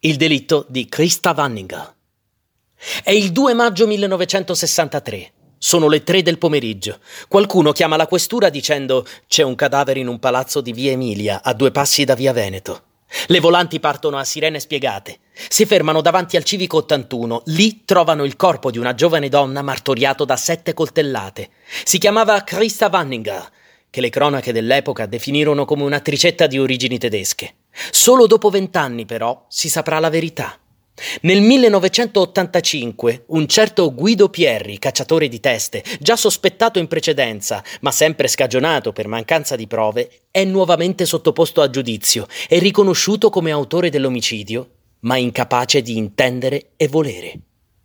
Il delitto di Christa Wanninger. È il 2 maggio 1963. Sono le tre del pomeriggio. Qualcuno chiama la questura dicendo c'è un cadavere in un palazzo di via Emilia, a due passi da via Veneto. Le volanti partono a sirene spiegate. Si fermano davanti al civico 81. Lì trovano il corpo di una giovane donna martoriato da sette coltellate. Si chiamava Christa Wanninger, che le cronache dell'epoca definirono come una tricetta di origini tedesche. Solo dopo vent'anni, però, si saprà la verità. Nel 1985 un certo Guido Pierri, cacciatore di teste, già sospettato in precedenza, ma sempre scagionato per mancanza di prove, è nuovamente sottoposto a giudizio e riconosciuto come autore dell'omicidio, ma incapace di intendere e volere.